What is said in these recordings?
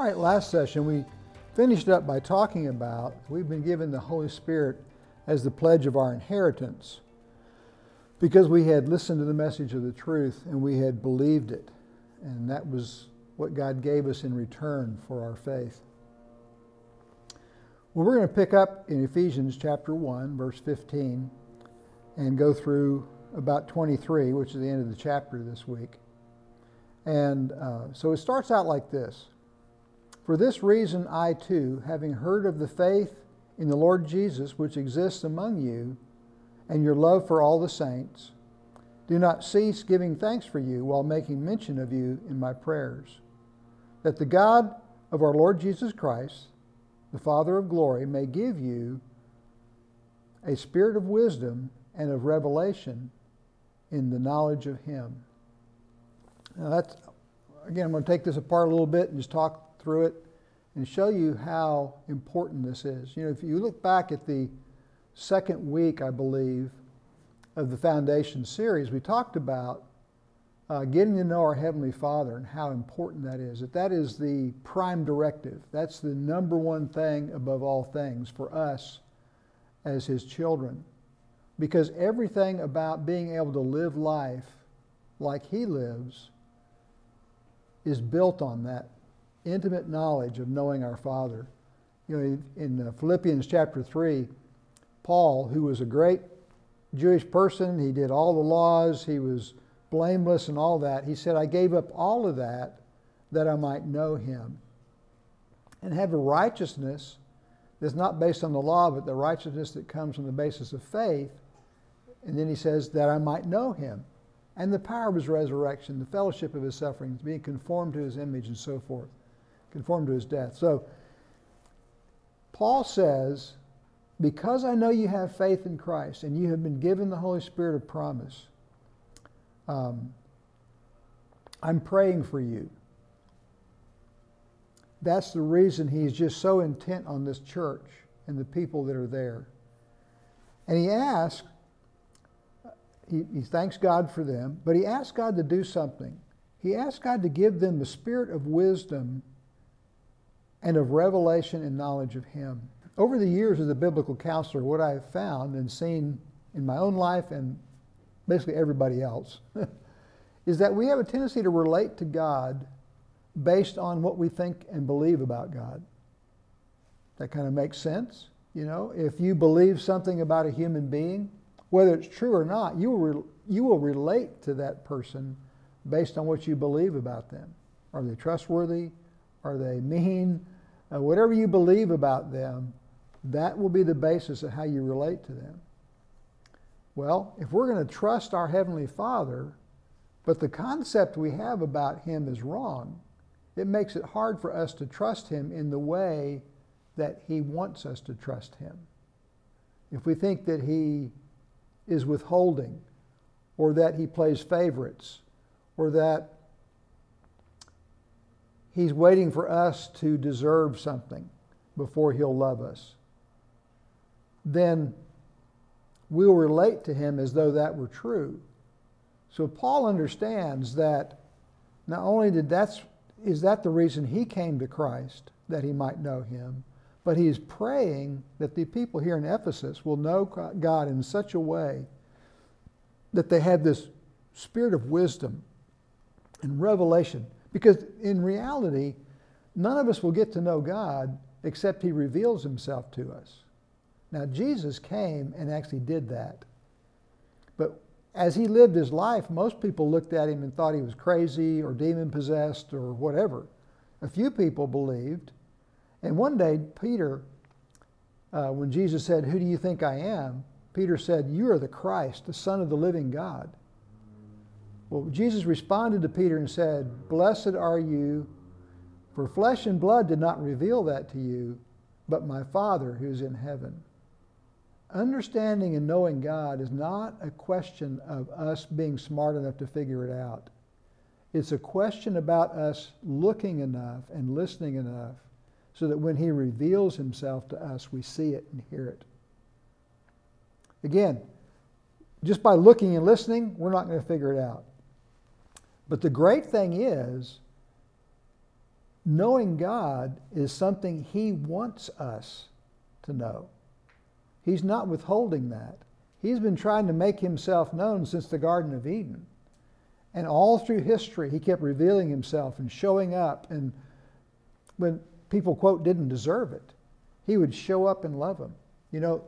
All right, last session we finished up by talking about we've been given the Holy Spirit as the pledge of our inheritance because we had listened to the message of the truth and we had believed it. And that was what God gave us in return for our faith. Well, we're going to pick up in Ephesians chapter 1, verse 15, and go through about 23, which is the end of the chapter this week. And uh, so it starts out like this For this reason, I too, having heard of the faith in the Lord Jesus which exists among you, and your love for all the saints, do not cease giving thanks for you while making mention of you in my prayers, that the God of our Lord Jesus Christ, the Father of glory, may give you a spirit of wisdom and of revelation in the knowledge of Him. Now that's again, I'm going to take this apart a little bit and just talk through it and show you how important this is. You know, if you look back at the second week, I believe, of the Foundation series, we talked about uh, getting to know our Heavenly Father and how important that is. That that is the prime directive. That's the number one thing above all things for us as His children. Because everything about being able to live life like He lives is built on that intimate knowledge of knowing our Father. You know, in uh, Philippians chapter 3, Paul, who was a great Jewish person, he did all the laws, he was blameless and all that. He said, I gave up all of that that I might know him and have a righteousness that's not based on the law, but the righteousness that comes on the basis of faith. And then he says, that I might know him and the power of his resurrection, the fellowship of his sufferings, being conformed to his image, and so forth, conformed to his death. So, Paul says, Because I know you have faith in Christ and you have been given the Holy Spirit of promise, um, I'm praying for you. That's the reason he's just so intent on this church and the people that are there. And he asks, he, he thanks God for them, but he asks God to do something. He asks God to give them the spirit of wisdom and of revelation and knowledge of Him. Over the years as a biblical counselor, what I've found and seen in my own life and basically everybody else is that we have a tendency to relate to God based on what we think and believe about God. That kind of makes sense. You know, if you believe something about a human being, whether it's true or not, you will, re- you will relate to that person based on what you believe about them. Are they trustworthy? Are they mean? Uh, whatever you believe about them, that will be the basis of how you relate to them. Well, if we're going to trust our Heavenly Father, but the concept we have about Him is wrong, it makes it hard for us to trust Him in the way that He wants us to trust Him. If we think that He is withholding, or that he plays favorites, or that he's waiting for us to deserve something before he'll love us, then we'll relate to him as though that were true. So Paul understands that not only did that's is that the reason he came to Christ that he might know him, but he is praying that the people here in Ephesus will know God in such a way that they have this spirit of wisdom and revelation. Because in reality, none of us will get to know God except he reveals himself to us. Now, Jesus came and actually did that. But as he lived his life, most people looked at him and thought he was crazy or demon possessed or whatever. A few people believed and one day, Peter, uh, when Jesus said, Who do you think I am? Peter said, You are the Christ, the Son of the living God. Well, Jesus responded to Peter and said, Blessed are you, for flesh and blood did not reveal that to you, but my Father who's in heaven. Understanding and knowing God is not a question of us being smart enough to figure it out. It's a question about us looking enough and listening enough so that when he reveals himself to us, we see it and hear it. Again, just by looking and listening, we're not going to figure it out. But the great thing is, knowing God is something He wants us to know. He's not withholding that. He's been trying to make Himself known since the Garden of Eden. And all through history, He kept revealing Himself and showing up. And when people, quote, didn't deserve it, He would show up and love them. You know,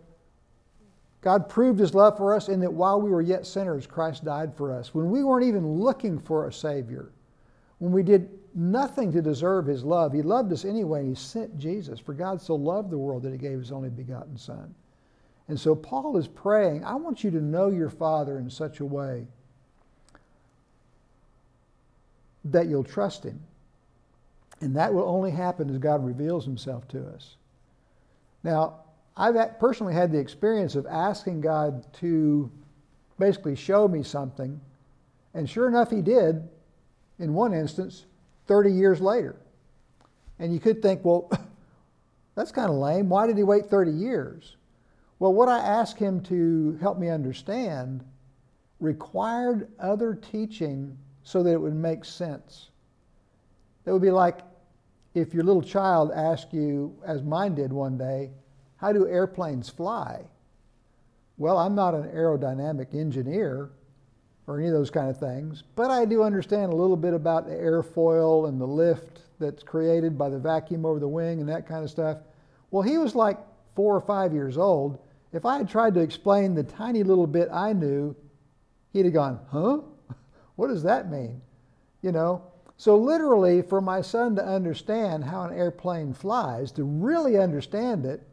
God proved His love for us in that while we were yet sinners, Christ died for us. When we weren't even looking for a Savior, when we did nothing to deserve his love. He loved us anyway, and he sent Jesus. For God so loved the world that he gave his only begotten Son. And so Paul is praying, I want you to know your Father in such a way that you'll trust him. And that will only happen as God reveals himself to us. Now, I've personally had the experience of asking God to basically show me something, and sure enough, he did in one instance 30 years later. And you could think, well, that's kind of lame. Why did he wait 30 years? Well, what I asked him to help me understand required other teaching so that it would make sense. It would be like if your little child asked you, as mine did one day, how do airplanes fly? Well, I'm not an aerodynamic engineer, or any of those kind of things. But I do understand a little bit about the airfoil and the lift that's created by the vacuum over the wing and that kind of stuff. Well, he was like four or five years old. If I had tried to explain the tiny little bit I knew, he'd have gone, huh? What does that mean? You know? So, literally, for my son to understand how an airplane flies, to really understand it,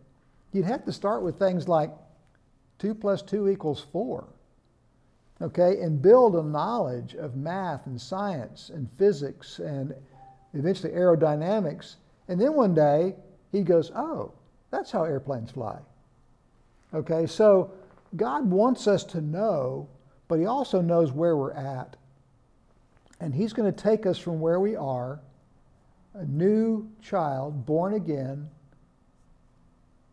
you'd have to start with things like 2 plus 2 equals 4 okay, and build a knowledge of math and science and physics and eventually aerodynamics. And then one day he goes, oh, that's how airplanes fly. Okay, so God wants us to know, but he also knows where we're at. And he's going to take us from where we are, a new child, born again,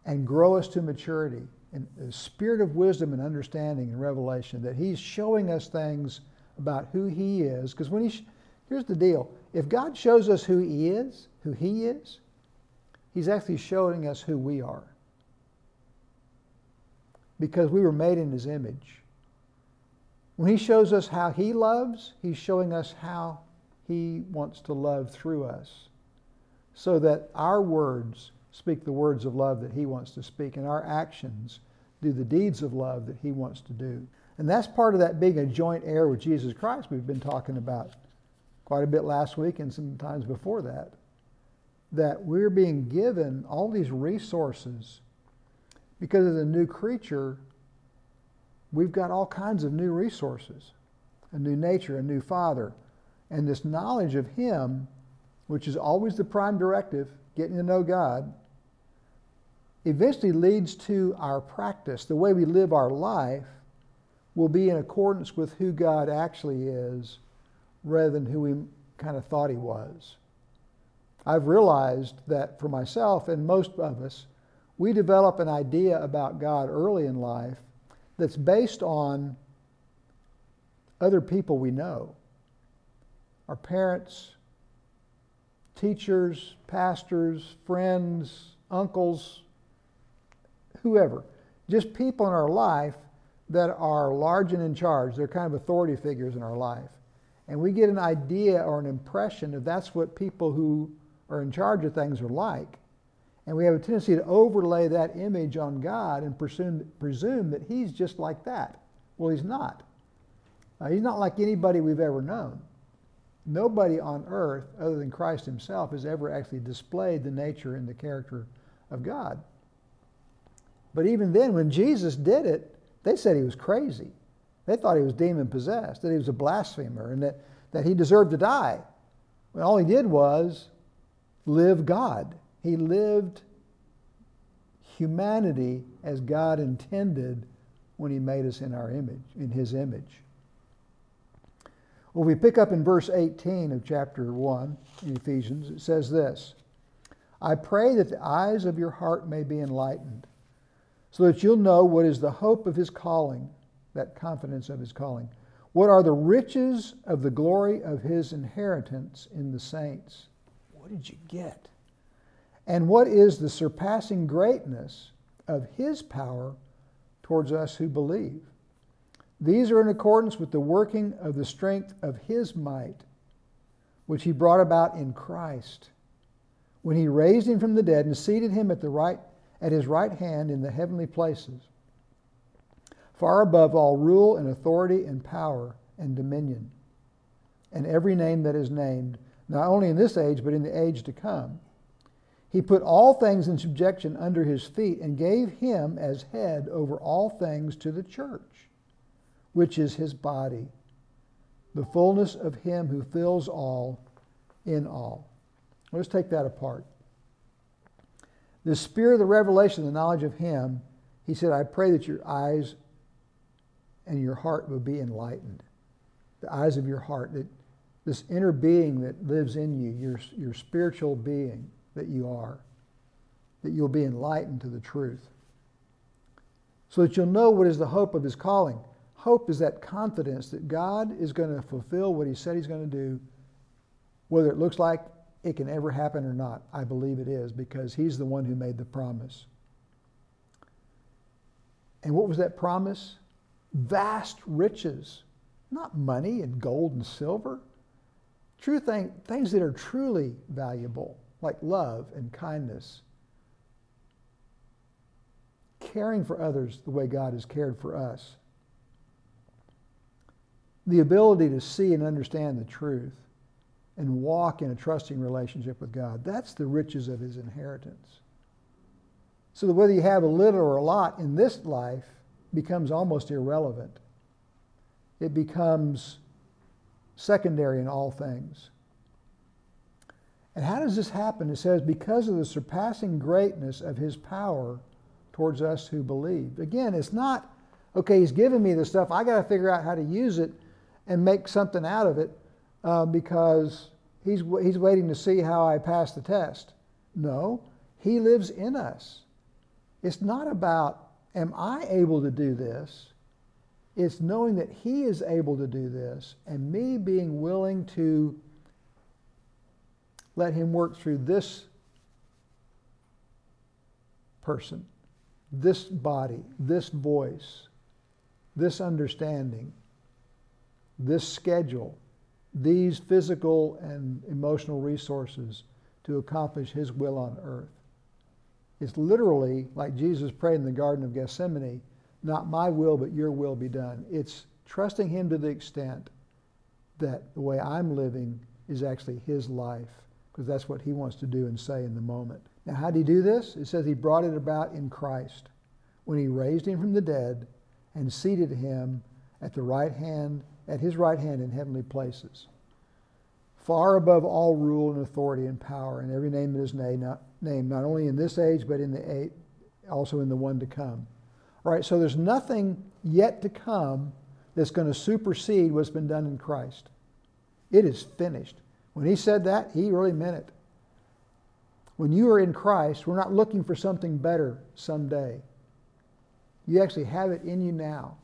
and grow us to maturity in a spirit of wisdom and understanding and revelation, that He's showing us things about who He is. Because when He, here's the deal if God shows us who He is, who He is, He's actually showing us who we are. Because we were made in His image. When He shows us how He loves, He's showing us how He wants to love through us. So that our words speak the words of love that He wants to speak, and our actions do the deeds of love that He wants to do. And that's part of that being a joint heir with Jesus Christ we've been talking about quite a bit last week and sometimes before that. That we're being given all these resources because as a new creature, we've got all kinds of new resources a new nature, a new father. And this knowledge of Him, which is always the prime directive, getting to know God, eventually leads to our practice. The way we live our life will be in accordance with who God actually is rather than who we kind of thought he was. I've realized that for myself and most of us, we develop an idea about God early in life that's based on other people we know our parents, teachers, pastors, friends, uncles, whoever, just people in our life that are large and in charge. They're kind of authority figures in our life. And we get an idea or an impression that that's what people who are in charge of things are like. And we have a tendency to overlay that image on God and presume, presume that He's just like that. Well, He's not. Uh, he's not like anybody we've ever known. Nobody on earth, other than Christ Himself, has ever actually displayed the nature and the character of God. But even then, when Jesus did it, they said he was crazy. They thought he was demon possessed, that he was a blasphemer, and that, that he deserved to die. When all he did was live God. He lived humanity as God intended when he made us in our image, in his image. Well, we pick up in verse 18 of chapter 1 in Ephesians. It says this I pray that the eyes of your heart may be enlightened so that you'll know what is the hope of his calling, that confidence of his calling. What are the riches of the glory of his inheritance in the saints? What did you get? And what is the surpassing greatness of his power towards us who believe? These are in accordance with the working of the strength of his might, which he brought about in Christ, when he raised him from the dead and seated him at the right at his right hand in the heavenly places, far above all rule and authority and power and dominion, and every name that is named, not only in this age, but in the age to come. He put all things in subjection under his feet and gave him as head over all things to the church, which is his body, the fullness of him who fills all in all. Let's take that apart. The spirit of the revelation, the knowledge of him, he said, I pray that your eyes and your heart will be enlightened. The eyes of your heart, that this inner being that lives in you, your, your spiritual being that you are, that you'll be enlightened to the truth. So that you'll know what is the hope of his calling. Hope is that confidence that God is going to fulfill what he said he's going to do, whether it looks like it can ever happen or not. I believe it is because he's the one who made the promise. And what was that promise? Vast riches, not money and gold and silver. True thing, things that are truly valuable, like love and kindness, caring for others the way God has cared for us, the ability to see and understand the truth, and walk in a trusting relationship with God. That's the riches of his inheritance. So that whether you have a little or a lot in this life becomes almost irrelevant. It becomes secondary in all things. And how does this happen? It says, because of the surpassing greatness of his power towards us who believe. Again, it's not, okay, he's given me the stuff, I got to figure out how to use it and make something out of it uh, because he's, he's waiting to see how I pass the test. No, he lives in us. It's not about, am I able to do this? It's knowing that he is able to do this and me being willing to let him work through this person, this body, this voice, this understanding, this schedule, these physical and emotional resources to accomplish his will on earth. It's literally like Jesus prayed in the Garden of Gethsemane, not my will, but your will be done. It's trusting him to the extent that the way I'm living is actually his life, because that's what he wants to do and say in the moment. Now, how did he do this? It says he brought it about in Christ when he raised him from the dead and seated him at the right hand at his right hand in heavenly places, far above all rule and authority and power and every name that is named, not, named, not only in this age, but in the eight, also in the one to come. All right, so there's nothing yet to come that's going to supersede what's been done in Christ. It is finished. When he said that, he really meant it. When you are in Christ, we're not looking for something better someday. You actually have it in you now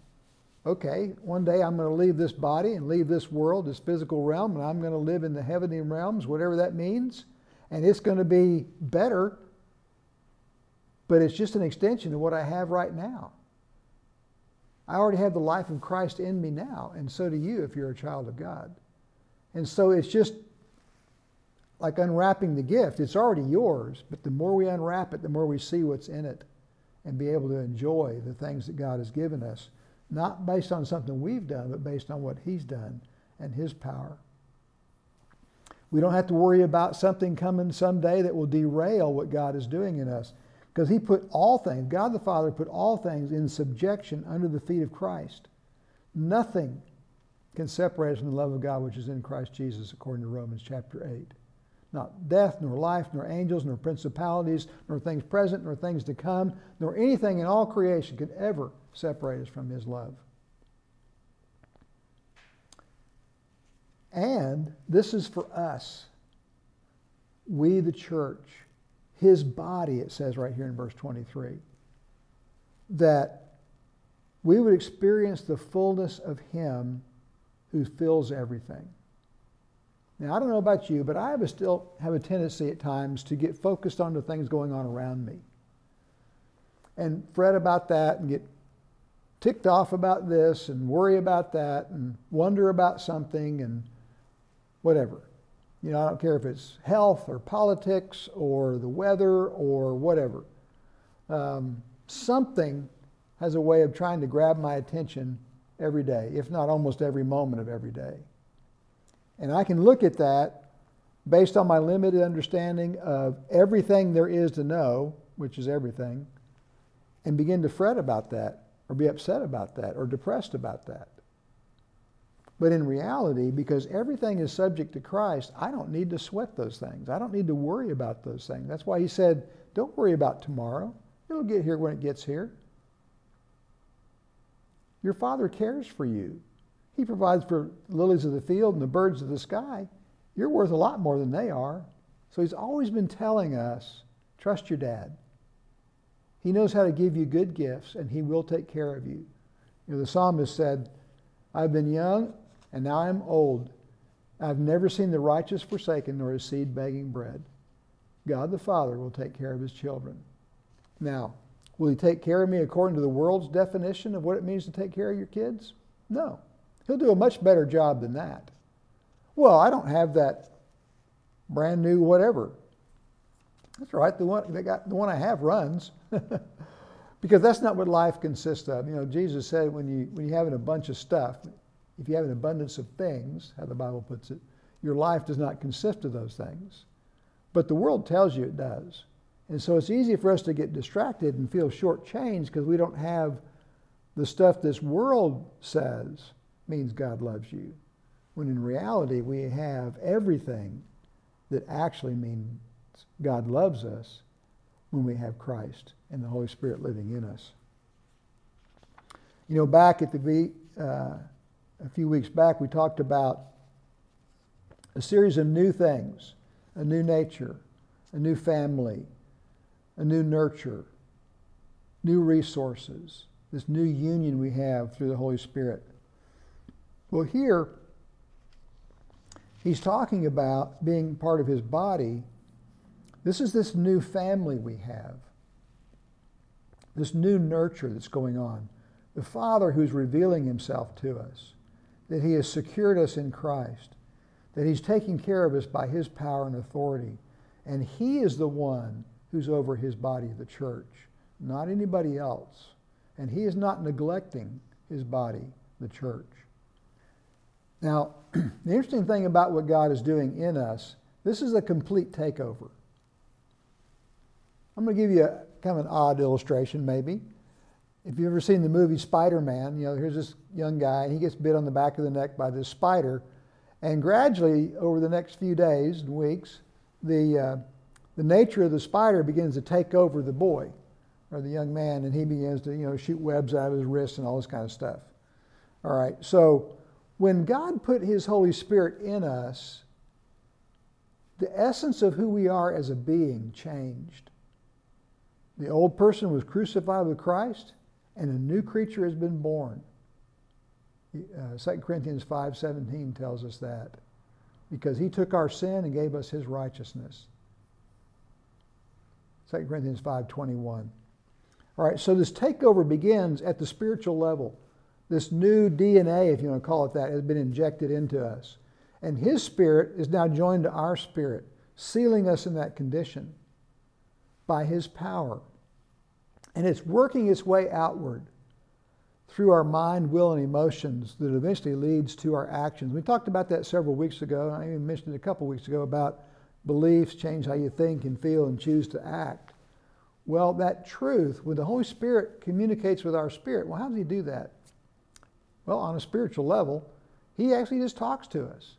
okay, one day I'm going to leave this body and leave this world, this physical realm, and I'm going to live in the heavenly realms, whatever that means. And it's going to be better, but it's just an extension of what I have right now. I already have the life of Christ in me now, and so do you if you're a child of God. And so it's just like unwrapping the gift. It's already yours, but the more we unwrap it, the more we see what's in it and be able to enjoy the things that God has given us not based on something we've done, but based on what He's done and His power. We don't have to worry about something coming someday that will derail what God is doing in us. Because He put all things, God the Father put all things in subjection under the feet of Christ. Nothing can separate us from the love of God which is in Christ Jesus, according to Romans chapter 8. Not death, nor life, nor angels, nor principalities, nor things present, nor things to come, nor anything in all creation could ever separate us from His love. And this is for us, we the church, His body, it says right here in verse 23, that we would experience the fullness of Him who fills everything. Now, I don't know about you, but I have still have a tendency at times to get focused on the things going on around me and fret about that and get ticked off about this and worry about that and wonder about something and whatever. You know, I don't care if it's health or politics or the weather or whatever. Um, something has a way of trying to grab my attention every day, if not almost every moment of every day. And I can look at that based on my limited understanding of everything there is to know, which is everything, and begin to fret about that or be upset about that or depressed about that. But in reality, because everything is subject to Christ, I don't need to sweat those things. I don't need to worry about those things. That's why he said, don't worry about tomorrow. It'll get here when it gets here. Your Father cares for you. He provides for lilies of the field and the birds of the sky. You're worth a lot more than they are. So he's always been telling us, trust your dad. He knows how to give you good gifts and he will take care of you. You know, the psalmist said, I've been young and now I'm old. I've never seen the righteous forsaken nor his seed begging bread. God the Father will take care of his children. Now, will he take care of me according to the world's definition of what it means to take care of your kids? No. He'll do a much better job than that. Well, I don't have that brand new whatever. That's right. The one, they got, the one I have runs. because that's not what life consists of. You know, Jesus said when you, when you have a bunch of stuff, if you have an abundance of things, how the Bible puts it, your life does not consist of those things. But the world tells you it does. And so it's easy for us to get distracted and feel shortchanged because we don't have the stuff this world says means God loves you. When in reality, we have everything that actually means God loves us when we have Christ and the Holy Spirit living in us. You know, back at the uh, a few weeks back, we talked about a series of new things a new nature, a new family, a new nurture, new resources, this new union we have through the Holy Spirit. Well, here, he's talking about being part of his body. This is this new family we have, this new nurture that's going on. The Father who's revealing himself to us that He has secured us in Christ, that He's taking care of us by His power and authority. And He is the one who's over His body, the church, not anybody else. And He is not neglecting His body, the church. Now, the interesting thing about what God is doing in us, this is a complete takeover. I'm going to give you a kind of an odd illustration, maybe if you've ever seen the movie Spider-Man, you know, here's this young guy, and he gets bit on the back of the neck by this spider. And gradually, over the next few days and weeks, the, uh, the nature of the spider begins to take over the boy or the young man, and he begins to, you know, shoot webs out of his wrists and all this kind of stuff. All right, so when God put his Holy Spirit in us, the essence of who we are as a being changed. The old person was crucified with Christ and a new creature has been born. Uh, 2 Corinthians 5.17 tells us that because he took our sin and gave us his righteousness. 2 Corinthians 5.21. All right, so this takeover begins at the spiritual level. This new DNA, if you want to call it that, has been injected into us. And his spirit is now joined to our spirit, sealing us in that condition by his power. And it's working its way outward through our mind, will, and emotions that eventually leads to our actions. We talked about that several weeks ago. I even mentioned it a couple weeks ago about beliefs change how you think and feel and choose to act. Well, that truth, when the Holy Spirit communicates with our spirit, well, how does He do that? Well, on a spiritual level, He actually just talks to us.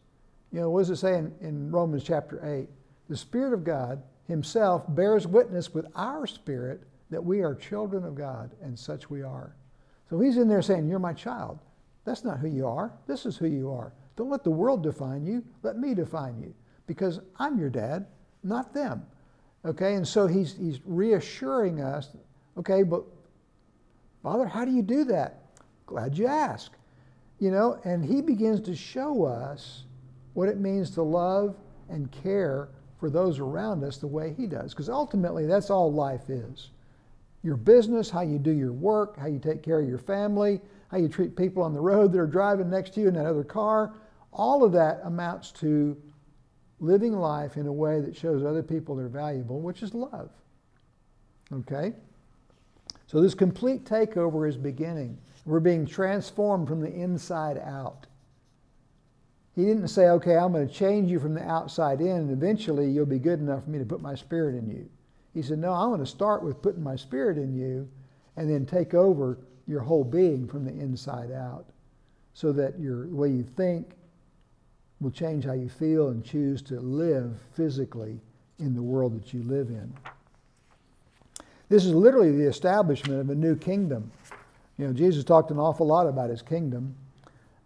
You know, what does it say in, in Romans chapter 8? The Spirit of God Himself bears witness with our spirit that we are children of God, and such we are. So he's in there saying, You're my child. That's not who you are. This is who you are. Don't let the world define you. Let me define you because I'm your dad, not them. Okay, and so he's, he's reassuring us, okay, but Father, how do you do that? Glad you ask. You know, and he begins to show us what it means to love and care for those around us the way He does. Because ultimately, that's all life is your business, how you do your work, how you take care of your family, how you treat people on the road that are driving next to you in that other car. All of that amounts to living life in a way that shows other people they're valuable, which is love. Okay? So this complete takeover is beginning. We're being transformed from the inside out. He didn't say, okay, I'm going to change you from the outside in, and eventually you'll be good enough for me to put my spirit in you. He said, no, I want to start with putting my spirit in you and then take over your whole being from the inside out so that your way you think will change how you feel and choose to live physically in the world that you live in. This is literally the establishment of a new kingdom. You know, Jesus talked an awful lot about his kingdom.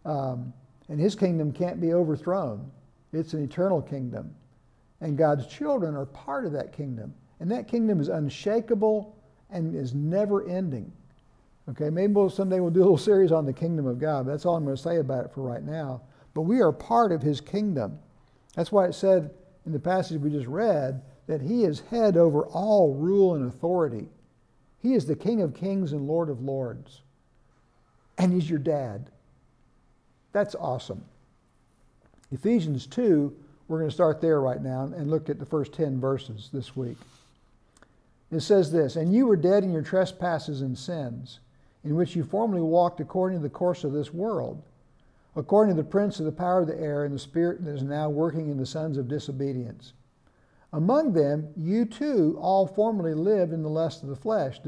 Um, and his kingdom can't be overthrown. It's an eternal kingdom. And God's children are part of that kingdom. And that kingdom is unshakable and is never ending. Okay, maybe we'll, someday we'll do a little series on the kingdom of God. That's all I'm going to say about it for right now. But we are part of his kingdom. That's why it said in the passage we just read that he is head over all rule and authority. He is the King of kings and Lord of lords. And he's your dad. That's awesome. Ephesians 2, we're going to start there right now and look at the first 10 verses this week. It says this And you were dead in your trespasses and sins, in which you formerly walked according to the course of this world, according to the prince of the power of the air and the spirit that is now working in the sons of disobedience. Among them, you too all formerly lived in the lust of the flesh,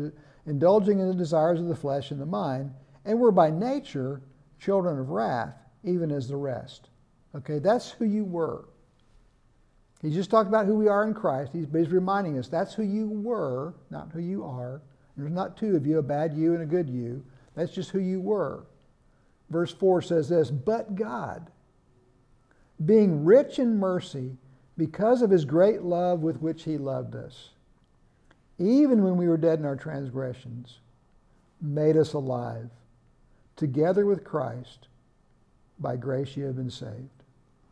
indulging in the desires of the flesh and the mind, and were by nature children of wrath, even as the rest. Okay, that's who you were. He just talked about who we are in Christ. He's, he's reminding us that's who you were, not who you are. There's not two of you, a bad you and a good you. That's just who you were. Verse 4 says this But God, being rich in mercy, because of his great love with which he loved us, even when we were dead in our transgressions, made us alive together with Christ, by grace you have been saved.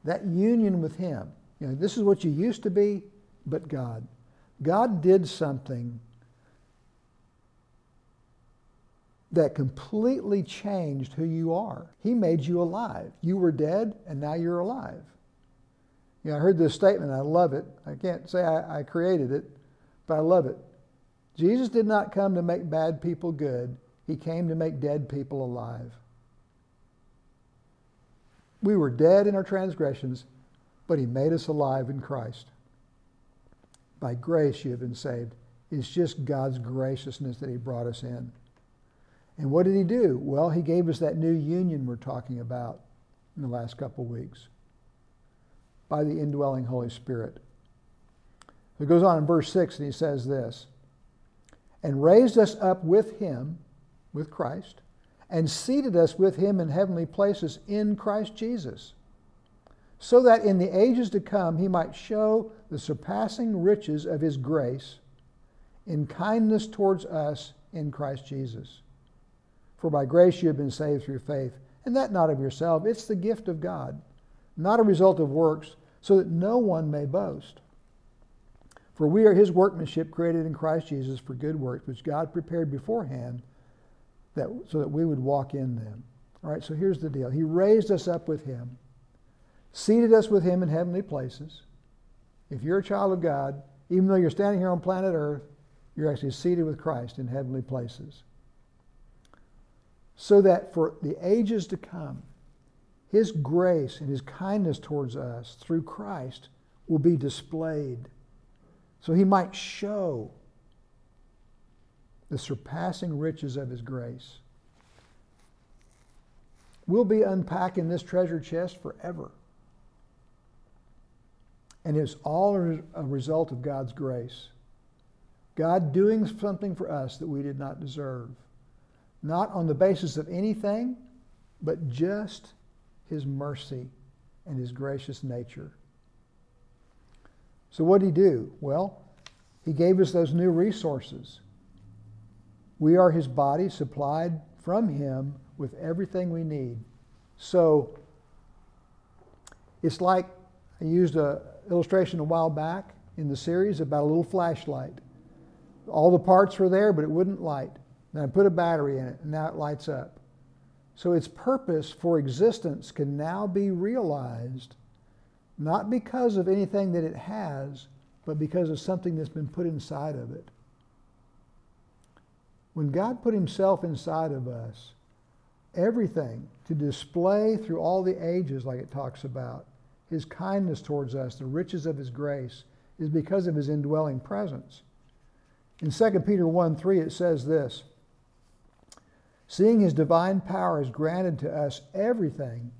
That union with Him. You know, this is what you used to be, but God. God did something that completely changed who you are. He made you alive. You were dead, and now you're alive. You know, I heard this statement. I love it. I can't say I, I created it, but I love it. Jesus did not come to make bad people good. He came to make dead people alive. We were dead in our transgressions, but He made us alive in Christ. By grace you have been saved. It's just God's graciousness that He brought us in. And what did He do? Well, He gave us that new union we're talking about in the last couple of weeks by the indwelling Holy Spirit. It goes on in verse 6 and he says this and raised us up with him with Christ, and seated us with him in heavenly places in Christ Jesus, so that in the ages to come he might show the surpassing riches of his grace in kindness towards us in Christ Jesus. For by grace you have been saved through faith, and that not of yourself, it's the gift of God, not a result of works, so that no one may boast. For we are his workmanship created in Christ Jesus for good works, which God prepared beforehand that, so that we would walk in them. All right, so here's the deal He raised us up with Him, seated us with Him in heavenly places. If you're a child of God, even though you're standing here on planet Earth, you're actually seated with Christ in heavenly places. So that for the ages to come, His grace and His kindness towards us through Christ will be displayed. So He might show the surpassing riches of his grace. We'll be unpacking this treasure chest forever. And it's all a result of God's grace. God doing something for us that we did not deserve. Not on the basis of anything, but just his mercy and his gracious nature. So, what did he do? Well, he gave us those new resources. We are his body supplied from him with everything we need. So It's like I used an illustration a while back in the series about a little flashlight. All the parts were there, but it wouldn't light. Then I put a battery in it, and now it lights up. So its purpose for existence can now be realized not because of anything that it has, but because of something that's been put inside of it. When God put himself inside of us, everything to display through all the ages, like it talks about, his kindness towards us, the riches of his grace, is because of his indwelling presence. In 2 Peter 1 3, it says this Seeing his divine power has granted to us everything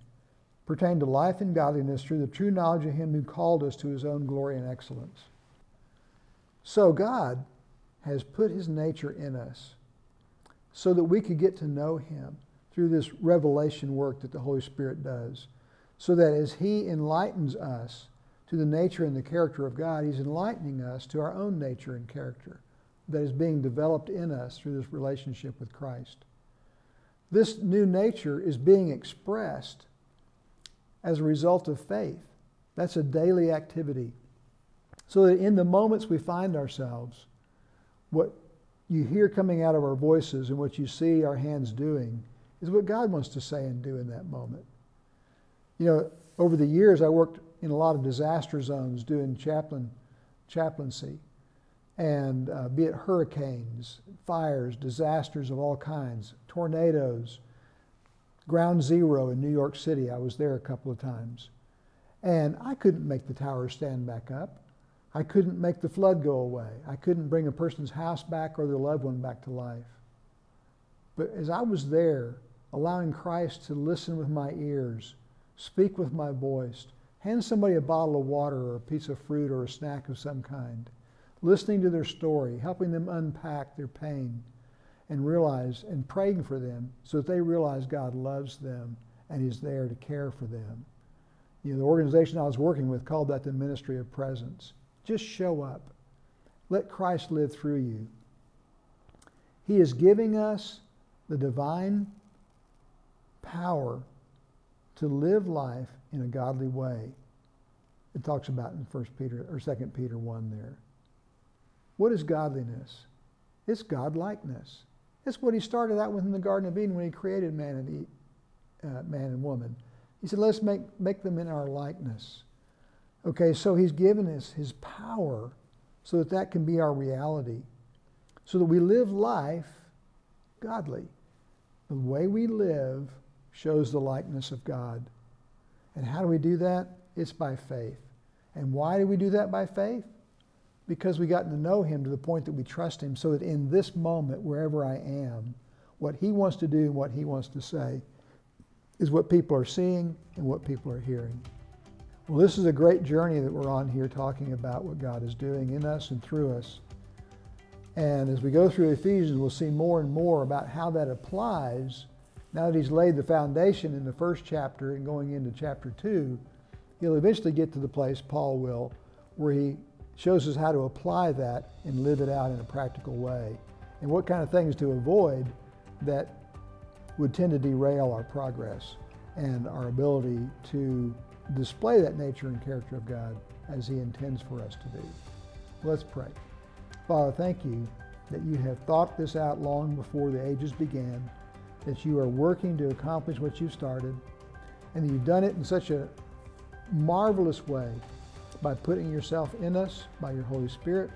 pertaining to life and godliness through the true knowledge of him who called us to his own glory and excellence. So God has put his nature in us so that we could get to know him through this revelation work that the Holy Spirit does. So that as he enlightens us to the nature and the character of God, he's enlightening us to our own nature and character that is being developed in us through this relationship with Christ. This new nature is being expressed as a result of faith. That's a daily activity. So that in the moments we find ourselves, what you hear coming out of our voices and what you see our hands doing is what God wants to say and do in that moment. You know, over the years, I worked in a lot of disaster zones doing chaplain, chaplaincy and uh, be it hurricanes, fires, disasters of all kinds, tornadoes, ground zero in New York City. I was there a couple of times. And I couldn't make the towers stand back up. I couldn't make the flood go away. I couldn't bring a person's house back or their loved one back to life. But as I was there, allowing Christ to listen with my ears, speak with my voice, hand somebody a bottle of water or a piece of fruit or a snack of some kind, listening to their story, helping them unpack their pain, and realize and praying for them so that they realize God loves them and He's there to care for them. You know, the organization I was working with called that the ministry of presence. Just show up. Let Christ live through you. He is giving us the divine power to live life in a godly way. It talks about in First Peter or Second Peter 1 there. What is godliness? It's godlikeness. It's what he started out with in the Garden of Eden when he created man and, uh, man and woman. He said, let's make, make them in our likeness. Okay, so he's given us his power so that that can be our reality, so that we live life godly. The way we live shows the likeness of God. And how do we do that? It's by faith. And why do we do that by faith? because we gotten to know him to the point that we trust him so that in this moment, wherever I am, what he wants to do and what he wants to say is what people are seeing and what people are hearing. Well, this is a great journey that we're on here talking about what God is doing in us and through us. And as we go through Ephesians, we'll see more and more about how that applies. Now that he's laid the foundation in the first chapter and going into chapter two, he'll eventually get to the place, Paul will, where he shows us how to apply that and live it out in a practical way and what kind of things to avoid that would tend to derail our progress and our ability to display that nature and character of God as He intends for us to be. Let's pray. Father, thank you that you have thought this out long before the ages began, that you are working to accomplish what you started, and that you've done it in such a marvelous way by putting yourself in us by your Holy Spirit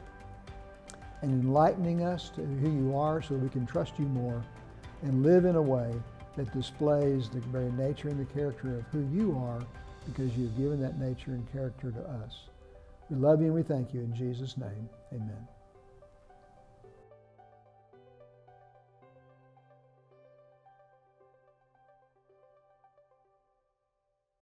and enlightening us to who you are so we can trust you more and live in a way that displays the very nature and the character of who you are because you've given that nature and character to us. We love you and we thank you in Jesus' name. Amen.